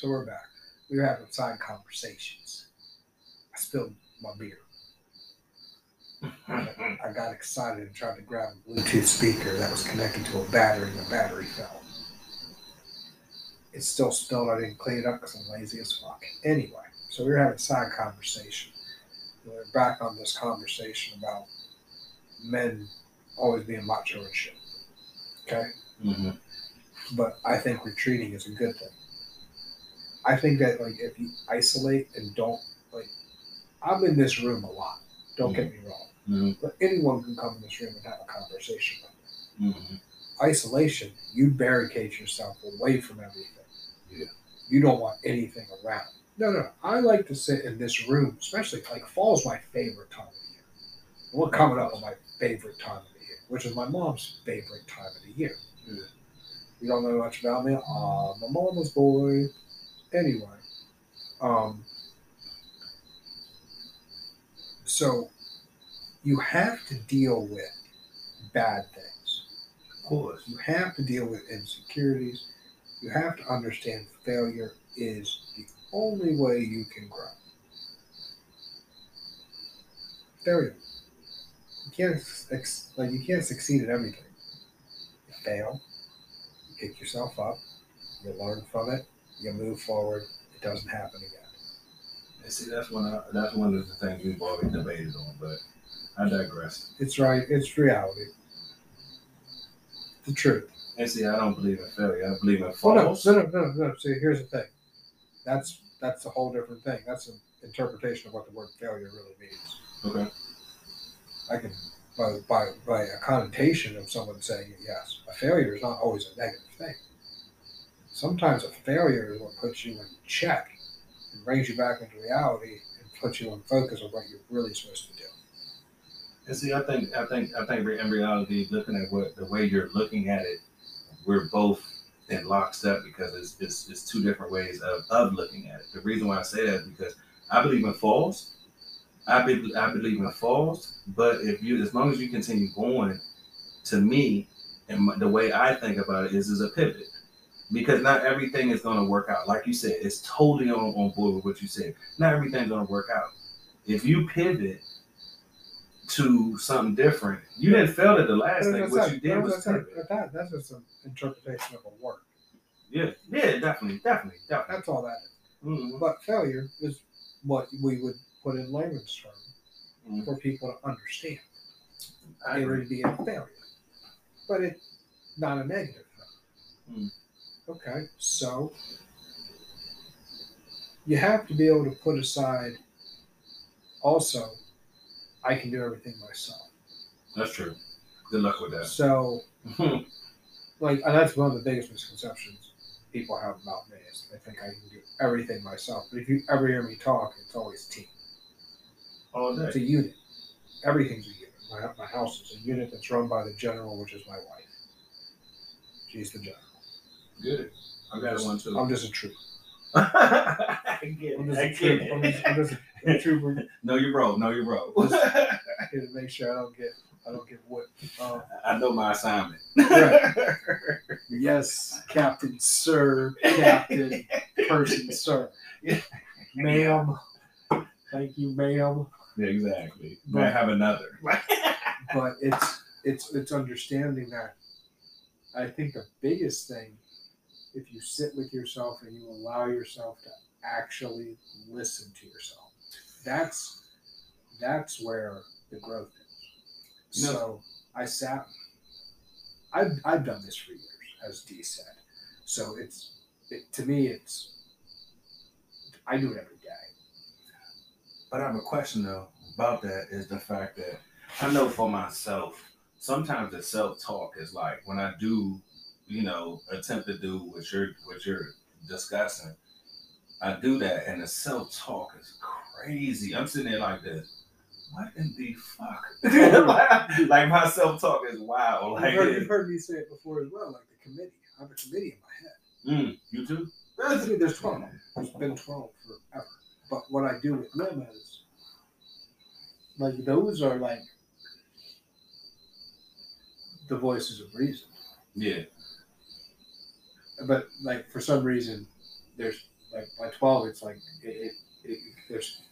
So we're back. We were having side conversations. I spilled my beer. I got excited and tried to grab a Bluetooth speaker that was connected to a battery, and the battery fell. It's still spilled. I didn't clean it up because I'm lazy as fuck. Anyway, so we were having a side conversation. We we're back on this conversation about men always being macho and shit. Okay? hmm But I think retreating is a good thing. I think that like if you isolate and don't like I'm in this room a lot. Don't get me wrong. Mhm. But anyone can come in this room and have a conversation with me. hmm Isolation, you barricade yourself away from everything. Yeah. You don't want anything around. No, no. I like to sit in this room, especially like fall's my favorite time of the year. We're coming up on my favorite time of the year, which is my mom's favorite time of the year. Yeah. You don't know much about me? Ah, my mama's boy. Anyway, um, so you have to deal with bad things. Of course. You have to deal with insecurities. You have to understand failure is the only way you can grow. Failure. You can't ex- like you can't succeed at everything. You fail. You pick yourself up. You learn from it. You move forward. It doesn't happen again. And see, that's one. Of, that's one of the things we've always debated on, but I digress. It's right. It's reality. The truth. And see, I don't believe in failure. I believe in Oh no, no, no, no, no. See, here's the thing. That's that's a whole different thing. That's an interpretation of what the word failure really means. Okay. I can by by by a connotation of someone saying yes. A failure is not always a negative thing. Sometimes a failure is what puts you in check and brings you back into reality and puts you on focus of what you're really supposed to do. And see, I think, I think, I think in reality, looking at what the way you're looking at it, we're both in lockstep because it's, it's, it's two different ways of, of looking at it. The reason why I say that is because I believe in falls. I, be, I believe in falls, but if you, as long as you continue going, to me, and the way I think about it is, is a pivot. Because not everything is going to work out. Like you said, it's totally on, on board with what you said. Not everything's going to work out. If you pivot to something different, you didn't fail at the last thing. That's What not- you did was not- that, that's just an interpretation of a word. Yeah, yeah, definitely, definitely, definitely. That's all that is. Mhm. But failure is what we would put in layman's terms Mhm. for people to understand. I it agree. would be a failure, but it's not a negative. Mm. Okay, so you have to be able to put aside. Also, I can do everything myself. That's true. Good luck with that. So, like, and that's one of the biggest misconceptions people have about me is they think I can do everything myself. But if you ever hear me talk, it's always team. All day. It's a unit. Everything's a unit. My, my house is a unit that's run by the general, which is my wife. She's the general. Good. I got one too. I'm just a trooper. I get I'm it. just I a trooper. I'm just, I'm just a trooper No, you're broke. No, you're broke. here to make sure I don't get I don't get whipped. Um, I know my assignment. Right. yes, Captain, Sir, Captain, Person, Sir, ma'am. Thank you, ma'am. Exactly. But- I have another. but it's it's it's understanding that I think the biggest thing if you sit with yourself and you allow yourself to actually listen to yourself. That's that's where the growth is. Know- so I sat I've, I've done this for years as D said. So it's it, to me it's I do it every day. But I have a question though about that is the fact that I know for myself, sometimes the self talk is like when I do, you know, attempt to do what you're what you're discussing, I do that and the self talk is crazy. I'm sitting there like this. What in the fuck? like, like my self talk is wild. Like you've, heard, you've heard me say it before as well like the committee I have a committee in my head mm, you too? There's, there's 12. There's been 12 forever. But what I do with them is, like, those are like the voices of reason. Yeah. But, like, for some reason, there's like by twelve, it's like it, it, it there's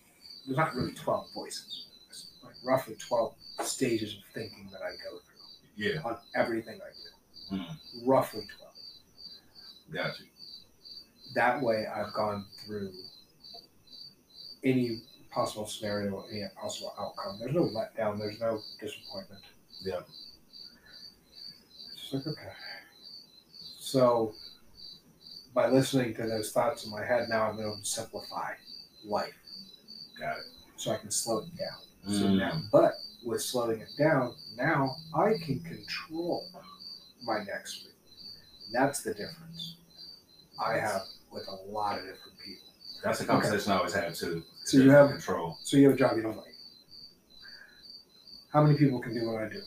there's not really twelve voices. It's like roughly twelve stages of thinking that I go through Yeah. on everything I do. Mm. Roughly twelve. Gotcha. That way, I've gone through any possible scenario, any possible outcome. There's no letdown. There's no disappointment. Yeah. It's like okay. So, by listening to those thoughts in my head, now I'm able to simplify life, Got it. so I can slow it down. So Mm. now, but with slowing it down, now I can control my next week. That's the difference I have with a lot of different people. That's a conversation I always have too. So you have control. so you have a job you don't like. How many people can do what I do?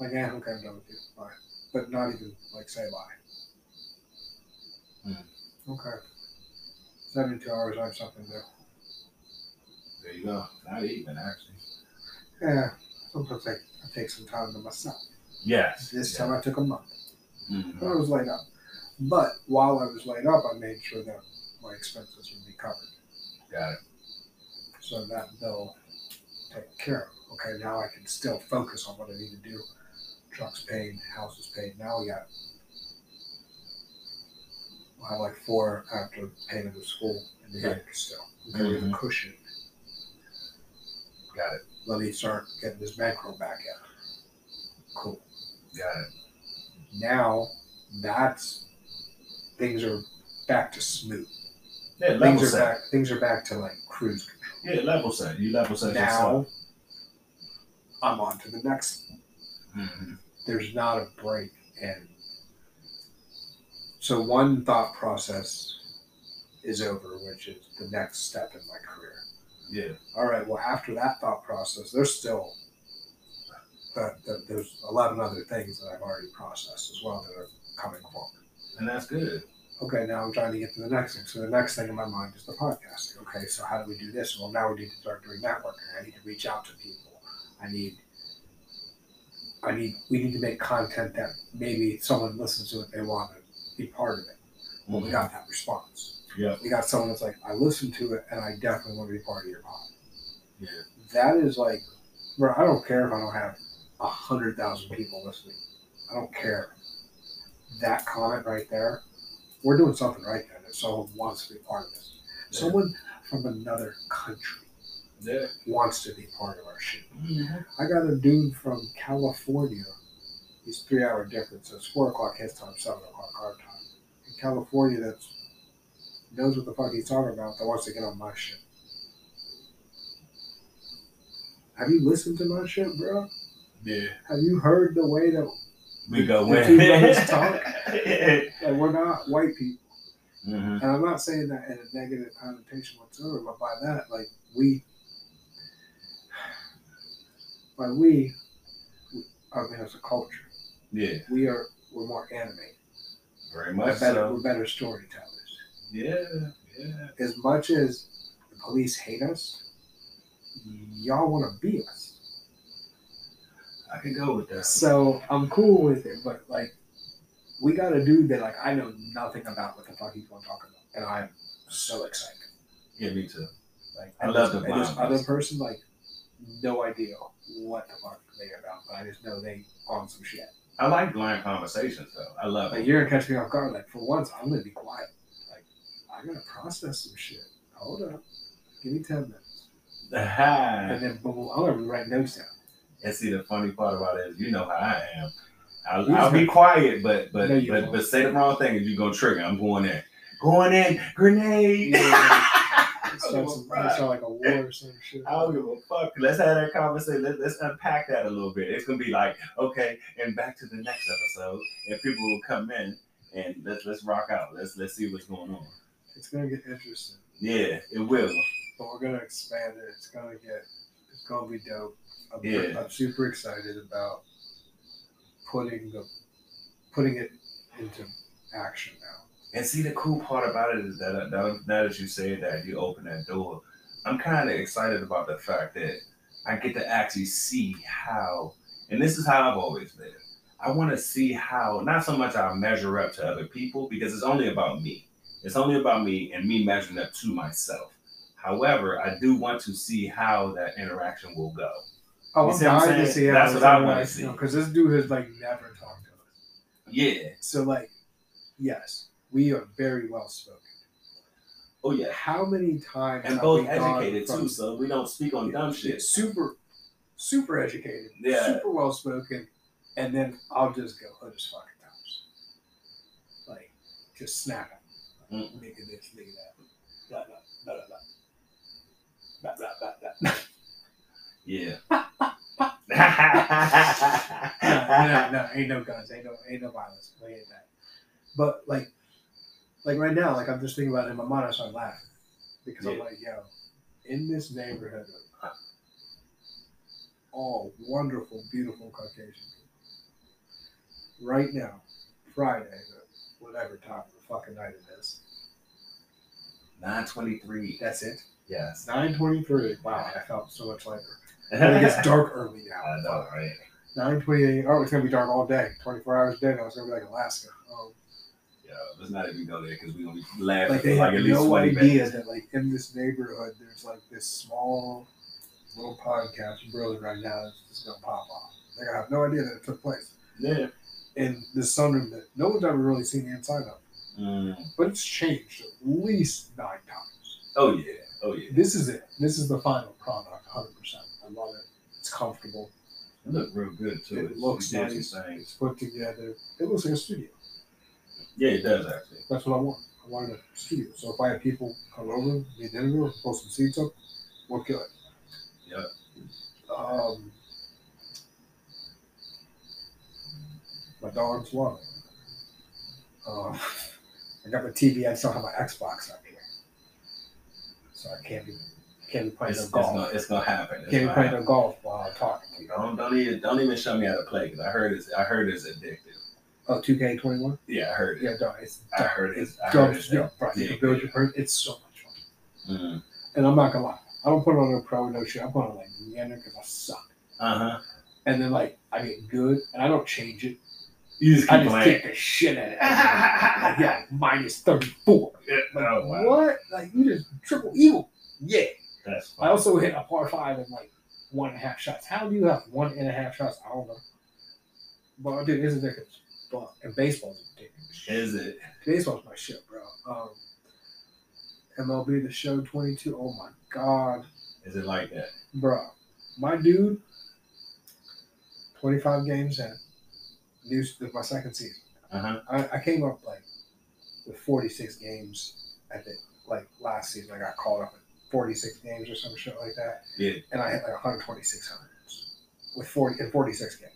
Like, yeah, okay, I'm done with you. Bye. But not even like say bye. Hmm. Okay. 72 hours, I have something to do. There you go. Not even actually. Yeah. Sometimes I, I take some time to myself. Yes. This Yeah. time I took a month. Mhm. I was laid up. But while I was laid up, I made sure that my expenses would be covered. Got it. So that they'll take care of. Okay, now I can still focus on what I need to do. Truck's paid, house is paid. Now we got I have like four after payment of school in the bank still. Okay, we have a Mhm. cushion. Got it. Let me start getting this bankroll back in. Cool. Got it. Now that's things are back to smooth. Yeah, Things level are set. back things are back to like cruise control. Yeah, level set. You level set now yourself. I'm on to the next hmm there's not a break and so one thought process is over which is the next step in my career. Yeah. all right well after that thought process there's still uh, that, that there's 11 other things that i've already processed as well that are coming forward And that's good. okay now i'm trying to get to the next thing. So the next thing in my mind is the podcasting okay so how do we do this? Well now we need to start doing networking i need to reach out to people. I need I need we need to make content that maybe someone listens to it, they want be part of it. Well, we got that response. Yeah. We got someone that's like, I listened to it and I definitely want to be part of your pod. Yeah. That is like, bro, I don't care if I don't have a hundred thousand people listening. I don't care. That comment right there, we're doing something right then. If someone wants to be part of this, Yeah. someone from another country Yeah. wants to be part of our shit. Mhm. I got a dude from California. He's three hour difference, so it's four o'clock his time, seven o'clock our time. California, that knows what the fuck he's talking about. That wants to get on my shit. Have you listened to my shit, bro? Yeah. Have you heard the way that We go The two brothers talk? like, we're not white people? Mhm. And I'm not saying that in a negative connotation whatsoever, but by that, like we, by we, I mean as a culture, Yeah. we are we're more animated. Very We're much better, so. we're better storytellers. Yeah. Yeah. As much as the police hate us, y'all want to be us. I can go with that. So I'm cool with it, but like, we got a dude that like I know nothing about what the fuck he's going to talk about, and I'm so excited. Yeah, me too. Like I love this, the this other person like no idea what the fuck they are about, but I just know they on some shit. I like blind conversations though. I love Like it. you're gonna catch me off guard. Like for once, I'm gonna be quiet. Like I gotta process some shit. Hold up, give me ten minutes, and then boom, I'm gonna write notes down. And see, the funny part about it is, you know how I am. I'll, I'll be quiet, but but No, but, but say the wrong thing and you gonna trigger. I'm going in, going in, grenade. It starts, it starts like a war or some shit. I don't give a fuck. Let's have that conversation. Let, let's unpack that a little bit. It's gonna be like, okay, and back to the next episode, and people will come in and let's let's rock out. Let's let's see what's going on. It's gonna get interesting, Yeah, it will. but we're gonna expand it. It's gonna get, it's gonna be dope. I'm, Yeah. I'm super excited about putting the, putting it into action now. And see, the cool part about it is that uh, now now that you say that, you open that door. I'm kind of excited about the fact that I get to actually see how, and this is how I've always lived. I want to see how, not so much I measure up to other people because it's only about me. It's only about me and me measuring up to myself. However, I do want to see how that interaction will go. Oh, I'm dying to see how That's what I wanna see. Because this dude has like never talked to us. Yeah. So like, yes, we are very well spoken. Oh yeah. How many times And have both educated from- too, so we don't speak on dumb Yeah, shit. Super, super educated. Yeah. Super well spoken, and then I'll just go hood as fucking times. Like, just snap it. Mm. Nigga this, nigga that. Blah, blah, blah, blah, blah. Blah, blah, blah, blah. Yeah. no, no, no, ain't no guns, ain't no, ain't no violence, we ain't that. But like, like right now, like I'm just thinking about it in my mind, I start laughing because I'm like, yo, in this neighborhood, all wonderful, beautiful Caucasian people, right now, Friday, whatever time of the fucking night it is, 923. that's it. Yes. Nine twenty-three. Wow, I felt so much lighter. later. it gets dark early now. I know, right? Nine twenty-eight. Oh, it's gonna be dark all day. Twenty-four hours a day now. It's gonna be like Alaska. Um, Yeah, let's not even go there because we're gonna be laughing like they like have at least no idea minutes. that like in this neighborhood there's like this small little podcast brewing right now that's just gonna pop off. Like I have no idea that it took place. Yeah. And this sunroom that no one's ever really seen the inside of. Mm. But it's changed at least nine times. Oh yeah. Oh yeah. This is it. This is the final product, hundred percent. I love it. It's comfortable. It looks real good too. It It's- looks it nice. It's put together. It looks like a studio. Yeah, it does actually. That's what I want. I wanted a studio. So if I have people come over, need dinner, room, pull some seats up, we're good. Yep. Um, my dogs love it. Um, I got my TV. I still have my Xbox up here, so I can't be can't be playing It's, no it's golf. gonna, it's gonna happen. It's can't be playing happen. no golf while I'm talking to you. Don't don't even don't even show me how to play because I heard it's I heard it's addictive. Oh, 2K21? Yeah, I heard it. Yeah, no, it's I heard it. It's I heard it's Yeah, right. You can build your person. It's so much fun. Mm. And I'm not gonna lie, I don't put it on a pro, no shit. I put it on like Neander because I suck. Uh huh. And then like I get good, and I don't change it. You just I just playing. kick the shit out of it. like, yeah, minus thirty four. Yeah, Like oh, wow. what? Like you just triple evil. Yeah. That's I also hit a par five in like one and a half shots. How do you have one and a half shots? I don't know. But dude, it's ridiculous. But and baseball's ridiculous. Is it? Baseball's my shit, bro. Um, MLB the Show 22. Oh my god, Is it like that? bro. My dude, 25 games in. New, this is my second season. Uh huh. I, I came up like with 46 games at the like last season. I got called up at 46 games or some shit like that. Yeah. And I hit like 126 hundreds with 40 in 46 games.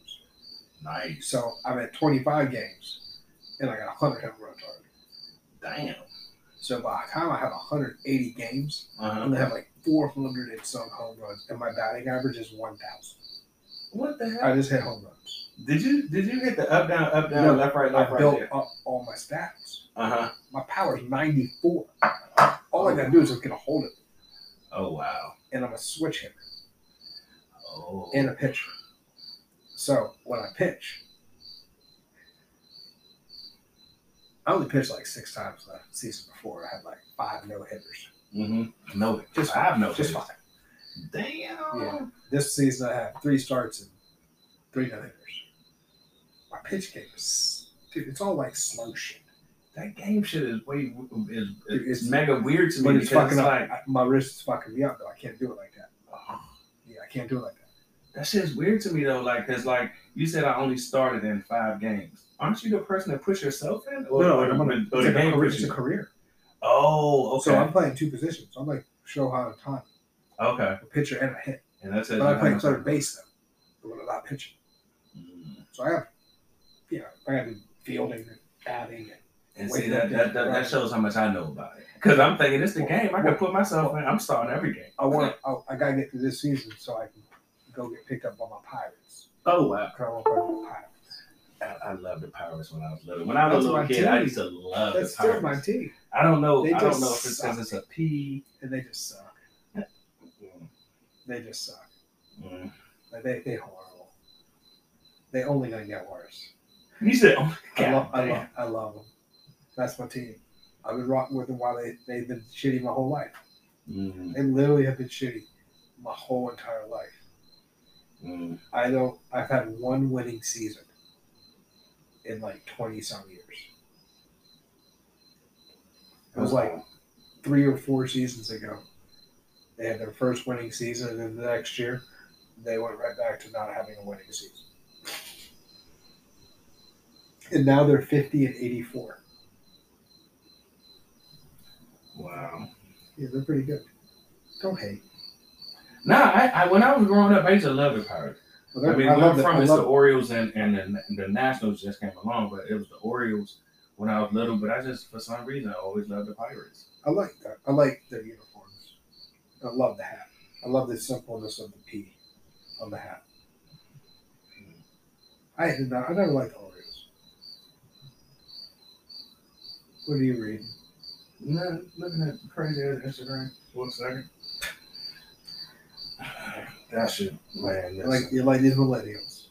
Nice. So I'm at 25 games and I got 100 home runs already. Damn. So by the time I have 180 games, Uh I'm gonna have like 400 and some home runs, and my batting average is 1,000. What the hell? I just hit home runs. Did you did you hit the up down up down No, left right I left right built there? up all my stats. Uh huh. My power's 94. All I gotta do is just get a hold of it, Oh wow. and I'm a switch hitter Oh. and a pitcher. So when I pitch, I only pitched like six times the season before. I had like five no hitters. mm-hmm. No, Just I have no Just hitters. five. Damn. Yeah. This season I had three starts and three no hitters. My pitch game is, dude, it's all like slow shit. That game shit is way is, Dude, it's, mega weird to But me it's fucking it's up. like I- my wrist is fucking me up though. I can't do it like that. oh, Yeah, I can't do it like that. That shit's weird to me though. Like, cause like you said, I only started in five games. Aren't you the person that puts yourself in? Or, no, like I'm gonna, or it's, the like a game career, puts it's a career. Oh, okay, So I'm playing two positions. I'm like show Shohei Ohtani, okay, a pitcher and a hit. and that's it. But I play third base though, when I'm not pitching. Mm. So I have, yeah, I got to do fielding and batting. And, And Wait, see that that, that, that shows how much I know about it. Cause I'm thinking it's the game. I can put myself in. I'm starting every game. I want, I, I got to get through this season so I can go get picked up by my Pirates. Oh wow. I want to play the Pirates. I, I love the Pirates when I was little. When I was That's a little my kid, I team. used to love That's the still my team, I don't know. They I don't just know if it's because it's a P. and they just suck. They just suck. Mm. Like they they horrible. They only gonna get worse. You said, oh, I love, I damn. love, I love them. That's my team. I've been rocking with them while they, they've been shitty my whole life. Mm, They literally have been shitty my whole entire life. Mm. I don't. I've had one winning season in like twenty some years. It was like three or four seasons ago. They had their first winning season, and then the next year, they went right back to not having a winning season. And now they're fifty and eighty-four. wow. Yeah, they're pretty good. Don't hate. Nah, I, I when I was growing up, I used to love the Pirates. Well, I mean, I where I'm the- from I love- the Orioles and, and the, the Nationals just came along, but it was the Orioles when I was little. But I just, for some reason, I always loved the Pirates. I like that. I like their uniforms. I love the hat. I love the simpleness of the P on the hat. I did not. I never liked the Orioles. What are you reading? Nah, looking at crazy Instagram. One second. That shit, man. That's- like you like these millennials?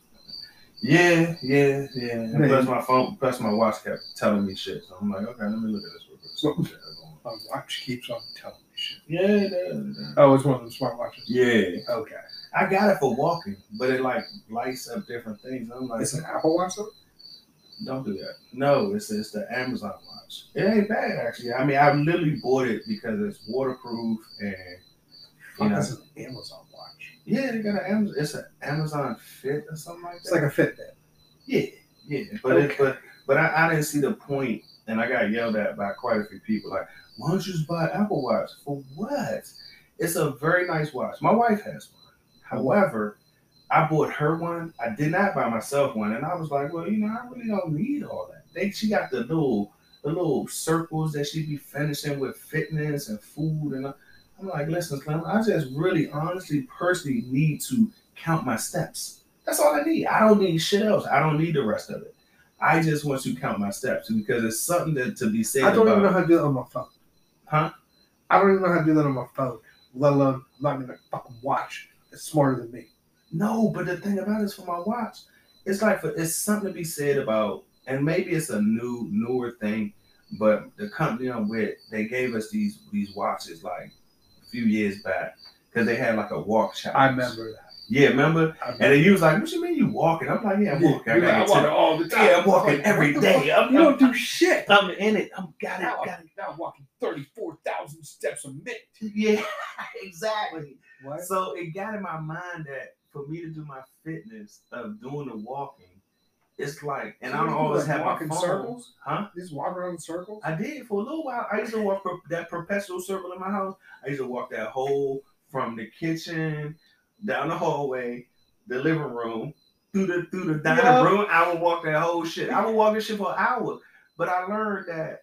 yeah, yeah, yeah. And Man. plus my phone, plus my watch kept telling me shit. So I'm like, okay, let me look at this real quick. So, shit, I'm going- My watch keeps on telling me shit. yeah, yeah, yeah. Oh, it's one of them smart watches. Yeah, Okay. I got it for walking, but it like lights up different things. I'm like, It's an Apple Watch. Though? Don't do that. No, it's it's the Amazon watch. It ain't bad actually. I mean, I literally bought it because it's waterproof and you know. an Amazon. Yeah, they got an Amazon. It's an Amazon Fit or something like that. It's like a Fitbit. yeah, yeah. But it, but but I, I didn't see the point, and I got yelled at by quite a few people. Like, why don't you just buy an Apple Watch for what? It's a very nice watch. My wife has one. However, I bought her one. I did not buy myself one, and I was like, well, you know, I really don't need all that. They she got the little the little circles that she be finishing with fitness and food, and I'm like, listen, Clem, I just really, honestly, personally need to count my steps. That's all I need. I don't need shit else. I don't need the rest of it. I just want to count my steps because it's something that to be said I don't about. even know how to do that on my phone. Huh? I don't even know how to do that on my phone. Let alone I'm not gonna fucking watch that's smarter than me. No, but the thing about it is for my watch, it's like for, it's something to be said about, and maybe it's a new newer thing, but the company I'm with, they gave us these these watches like a few years back because they had like a walk challenge. I remember that. Yeah, remember? I And then you was like, "What you mean you walking?" I'm like, "Yeah, I'm walking. Like, I, walk all the time. Yeah, I'm walking Like, every day. I'm- you don't do shit. I'm in it. I'm got it. Now, Got it. now I'm walking 34,000 steps a minute. Yeah, exactly. What? So it got in my mind that for me to do my fitness of doing the walking, it's like, and So I don't always like, have my in phone. circles? Huh? Just walk around in circles? I did for a little while. I used to walk that perpetual circle in my house. I used to walk that whole from the kitchen down the hallway, the living room, through the through the dining Yeah. room. I would walk that whole shit. I would walk this shit for an hour. But I learned that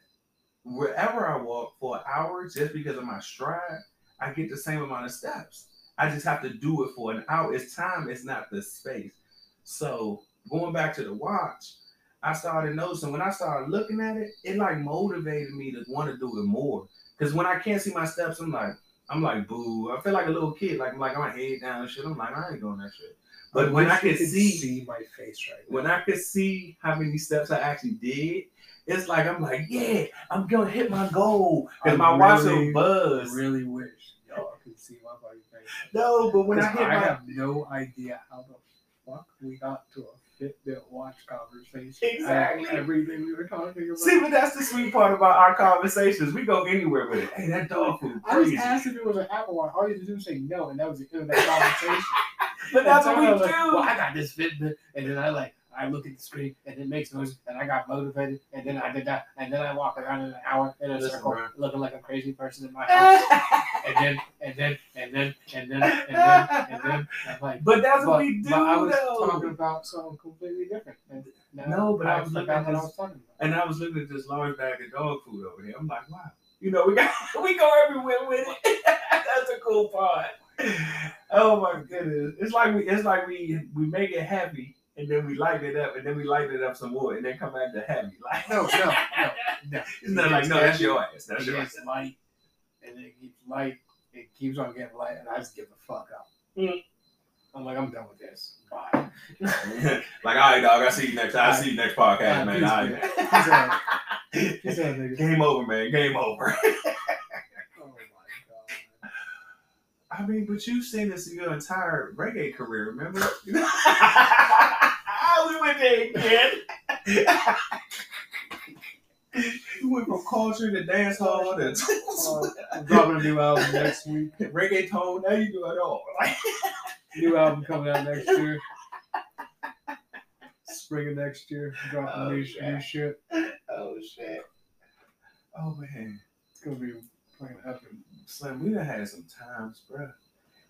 wherever I walk for an hour, just because of my stride, I get the same amount of steps. I just have to do it for an hour. It's time, it's not the space. So going back to the watch, I started noticing when I started looking at it, it like motivated me to want to do it more. Because when I can't see my steps, I'm like, I'm like, boo. I feel like a little kid, like I'm like my head down and shit. I'm like, I ain't doing that shit. But when I could see, see my face right now. when I could see how many steps I actually did, it's like I'm like, yeah, I'm gonna hit my goal. I Cause my watch will buzz. really wish y'all could see my fucking face. No, but when I 'Cause hit I my have no idea how the fuck we got to a Fitbit watch conversation. Exactly. Everything we were talking about. see, but that's the sweet part about our conversations. We go anywhere with it. Hey, that dog food I just crazy. asked if it was an Apple Watch. All you had to do was say no, and that was the end of that conversation. But that's what we was do. like, Well, I got this Fitbit, and then I like I look at the screen, and it makes noise, and I got motivated, and then I did that, and then I walk around in an hour in a Listen, circle, bro. looking like a crazy person in my house, and then and then and then and then and then and then I'm like. but that's what we do, but I was though. talking about something completely different. And No, but I was looking at what I this- was talking about. And I was looking at this large bag of dog food over here. I'm like, wow. You know, we got we go everywhere with it. That's a cool part. Oh my goodness. It's like we it's like we we make it heavy and then we light it up and then we light it up some more and then come back to heavy. Like No, no, no, no. It's not like no, that's your ass. That's it your ass. light, and then it keeps light. It keeps on getting light, and I just give the fuck up. Mm. I'm like, I'm done with this. Bye. like, all right, dog, I see you next I see you next podcast, man. peace, man. right. Peace out. Nigga. Game over, man. Game over. Oh my god. I mean, but you've seen this your entire reggae career, remember? We went there again. we went from culture to dance hall to Uh, I'm dropping a new album next week. reggaeton. Now you do it all. Like, New album coming out next year. Spring of next year. Dropping Oh, new, shit. new shit. oh shit. Oh man, It's gonna be fucking epic. Slim, we done had some times, bro.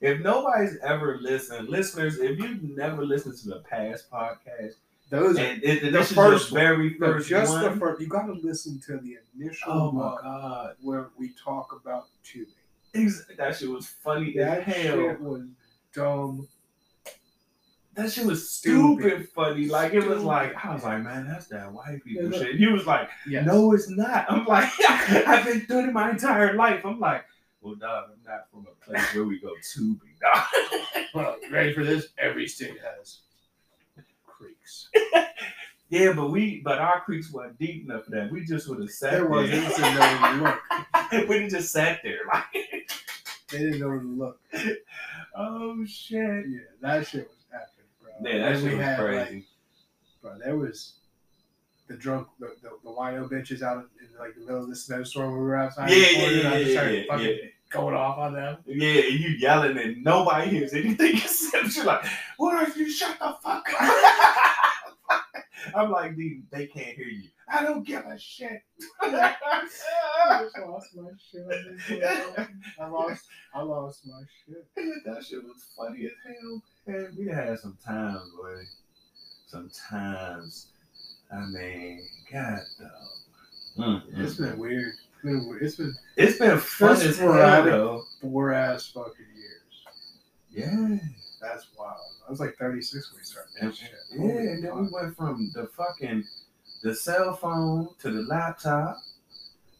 If nobody's ever listened, listeners, if you've never listened to the past podcast, Those are and, and the first very first just one, the first. You gotta listen to the initial oh my god, where we talk about tubing. Ex- that shit was funny That as hell. shit was dumb. That shit was Stupid. stupid, funny. Like it was like I was like, man, that's that white people Yeah, shit. You was like, Yes. no, it's not. I'm like, I've been doing it my entire life. I'm like, well, dog, I'm not from a place where we go tubing, dog. Well, ready for this? Every state has creeks. yeah, but we, but our creeks weren't deep enough for that. We just would have sat There there. was. It was a no look. we just sat there like, They didn't know where to look. oh shit. Yeah, that shit was epic, bro. Yeah, that And shit was had, crazy. Like, bro, there was the drunk, the, the, the wino bitches out in like the middle of the snowstorm when we were outside. yeah, yeah, recording, yeah, yeah, yeah, fucking yeah. Going off on them. Yeah, and you yelling and nobody hears anything except you're like, what if you shut the fuck up? I'm like, dude, they can't hear you. I don't give a shit. I just lost my shit. on this one. I lost, I lost my shit. that shit was funny as hell. And we had some times, boy. Some times. I mean, God, dog. Mm, It's mm. been weird. It's been. It's been It's been fun as sporadic. four ass fucking years. Yeah. That's wild. I was like 36 when we started And, shit. yeah, and then we went from the fucking the cell phone to the laptop.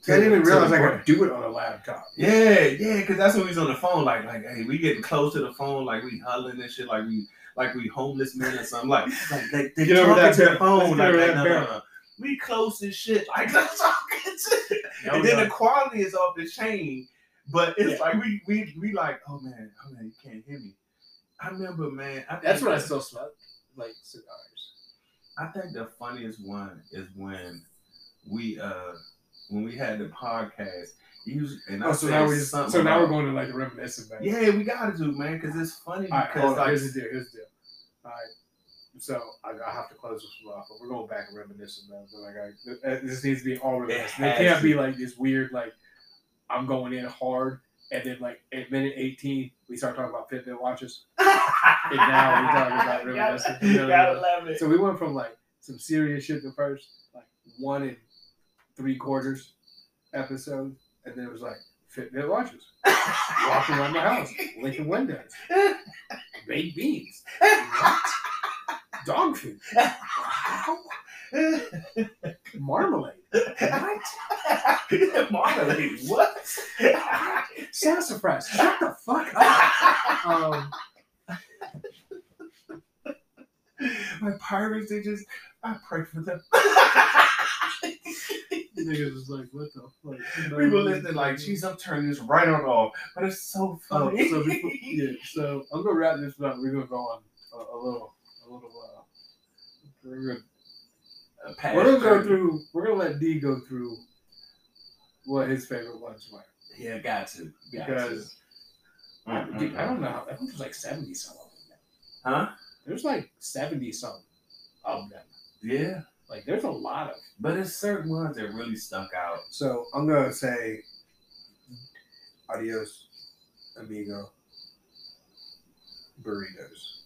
I didn't even realize I could do it on a laptop. Yeah, yeah, because that's when we was on the phone. Like, like, hey, we getting close to the phone, like we huddling and shit, like we, like we homeless men or something. Like, like they, they talking that to the phone. Like, like that no, no, no. We close as shit. Like, to. No, and then the quality is off the chain. But it's Yeah. like we, we, we like, oh man, oh man, you can't hear me. I remember, man. I That's when I still smell like cigars. I think the funniest one is when we uh when we had the podcast. And I Oh, so now we just, so now we're going to like the reminiscent. Yeah, we gotta do man because it's funny All right, because on. like Here's the deal. Here's the deal. All right. So I, I have to close this one off, but we're going back and reminiscing though. So, like, I, uh, this needs to be all reminiscent. It has can't to. be like this weird like I'm going in hard, and then like at minute 18 we start talking about Fitbit watches. and now we're talking about you know Gotta love it. So we went from like some serious shit at first, like one and three quarters episode, and then it was like Fitbit watches, walking around the house, licking windows, baked beans, what? dog food, marmalade, what? Marmalade, what? Sassafras, shut the fuck up. Um, My pirates, they just I pray for them. niggas was like, what the fuck? We were listening like, geez, I'm turning this right on off, but it's so Oh, funny. so before, yeah, so I'm gonna wrap this up. We're gonna go on a, a little, a little. Uh, we're gonna, past we're gonna go through. We're gonna let D go through what his favorite ones were Yeah, got to. Got because to. I, dude, I don't know. I think there's like seventy some of them. Huh? There's like seventy some of them. Yeah, Like there's a lot of. but it's certain ones that really stuck out. So I'm gonna say, adios, amigo, burritos.